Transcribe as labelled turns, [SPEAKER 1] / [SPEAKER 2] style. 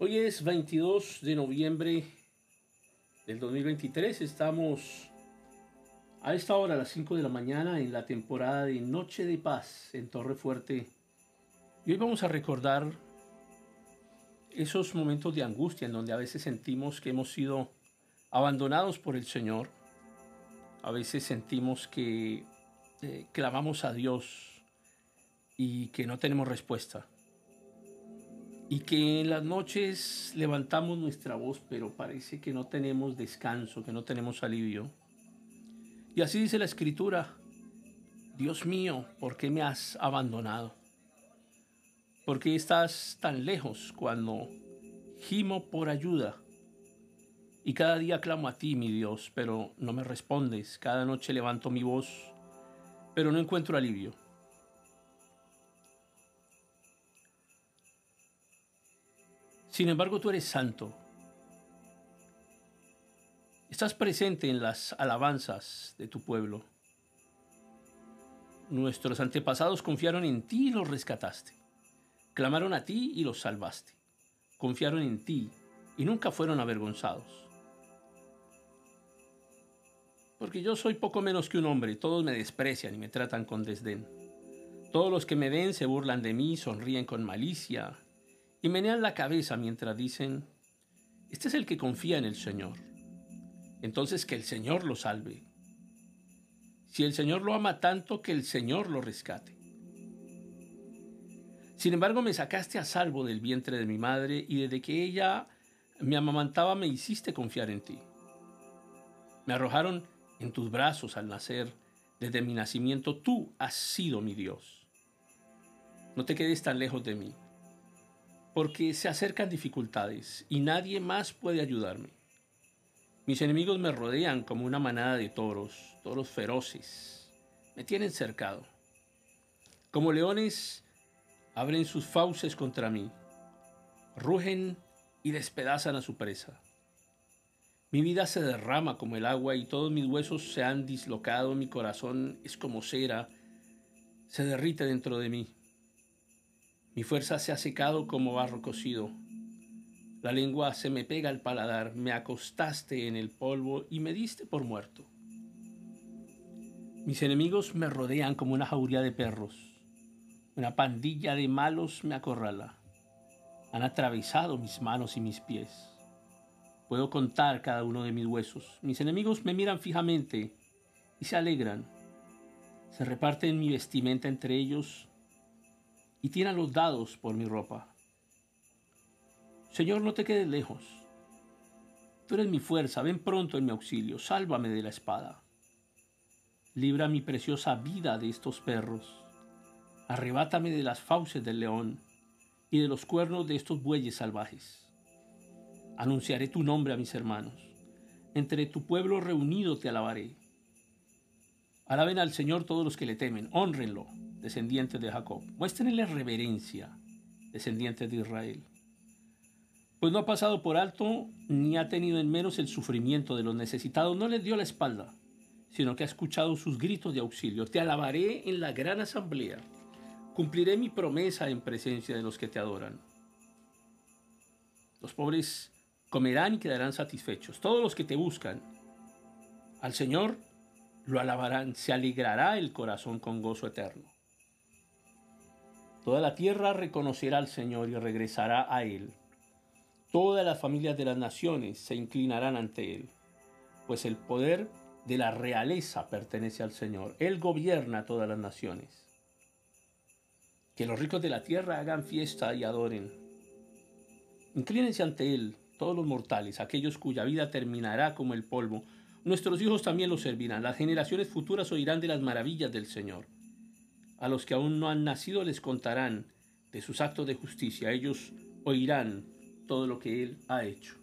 [SPEAKER 1] Hoy es 22 de noviembre del 2023. Estamos a esta hora, a las 5 de la mañana, en la temporada de Noche de Paz en Torre Fuerte. Y hoy vamos a recordar esos momentos de angustia en donde a veces sentimos que hemos sido abandonados por el Señor. A veces sentimos que eh, clamamos a Dios y que no tenemos respuesta y que en las noches levantamos nuestra voz, pero parece que no tenemos descanso, que no tenemos alivio. Y así dice la escritura, Dios mío, ¿por qué me has abandonado? ¿Por qué estás tan lejos cuando gimo por ayuda? Y cada día clamo a ti, mi Dios, pero no me respondes. Cada noche levanto mi voz, pero no encuentro alivio. Sin embargo, tú eres santo. Estás presente en las alabanzas de tu pueblo. Nuestros antepasados confiaron en ti y los rescataste. Clamaron a ti y los salvaste. Confiaron en ti y nunca fueron avergonzados. Porque yo soy poco menos que un hombre, todos me desprecian y me tratan con desdén. Todos los que me ven se burlan de mí, sonríen con malicia y menean la cabeza mientras dicen, este es el que confía en el Señor. Entonces que el Señor lo salve. Si el Señor lo ama tanto, que el Señor lo rescate. Sin embargo, me sacaste a salvo del vientre de mi madre y desde que ella me amamantaba me hiciste confiar en ti. Me arrojaron en tus brazos al nacer. Desde mi nacimiento tú has sido mi Dios. No te quedes tan lejos de mí porque se acercan dificultades y nadie más puede ayudarme. Mis enemigos me rodean como una manada de toros, toros feroces. Me tienen cercado. Como leones, abren sus fauces contra mí. Rugen y despedazan a su presa. Mi vida se derrama como el agua y todos mis huesos se han dislocado, mi corazón es como cera, se derrite dentro de mí. Mi fuerza se ha secado como barro cocido. La lengua se me pega al paladar, me acostaste en el polvo y me diste por muerto. Mis enemigos me rodean como una jauría de perros. Una pandilla de malos me acorrala. Han atravesado mis manos y mis pies. Puedo contar cada uno de mis huesos. Mis enemigos me miran fijamente y se alegran. Se reparten mi vestimenta entre ellos y tiran los dados por mi ropa. Señor, no te quedes lejos. Tú eres mi fuerza, ven pronto en mi auxilio, sálvame de la espada. Libra mi preciosa vida de estos perros. Arrebátame de las fauces del león y de los cuernos de estos bueyes salvajes. Anunciaré tu nombre a mis hermanos. Entre tu pueblo reunido te alabaré. Alaben al Señor todos los que le temen, honrenlo descendientes de Jacob. Muéstrenle reverencia, descendientes de Israel. Pues no ha pasado por alto ni ha tenido en menos el sufrimiento de los necesitados, no les dio la espalda, sino que ha escuchado sus gritos de auxilio. Te alabaré en la gran asamblea, cumpliré mi promesa en presencia de los que te adoran. Los pobres comerán y quedarán satisfechos, todos los que te buscan. Al Señor lo alabarán, se alegrará el corazón con gozo eterno. Toda la tierra reconocerá al Señor y regresará a Él. Todas las familias de las naciones se inclinarán ante Él, pues el poder de la realeza pertenece al Señor. Él gobierna todas las naciones. Que los ricos de la tierra hagan fiesta y adoren. Inclínense ante Él todos los mortales, aquellos cuya vida terminará como el polvo. Nuestros hijos también lo servirán. Las generaciones futuras oirán de las maravillas del Señor. A los que aún no han nacido les contarán de sus actos de justicia. Ellos oirán todo lo que Él ha hecho.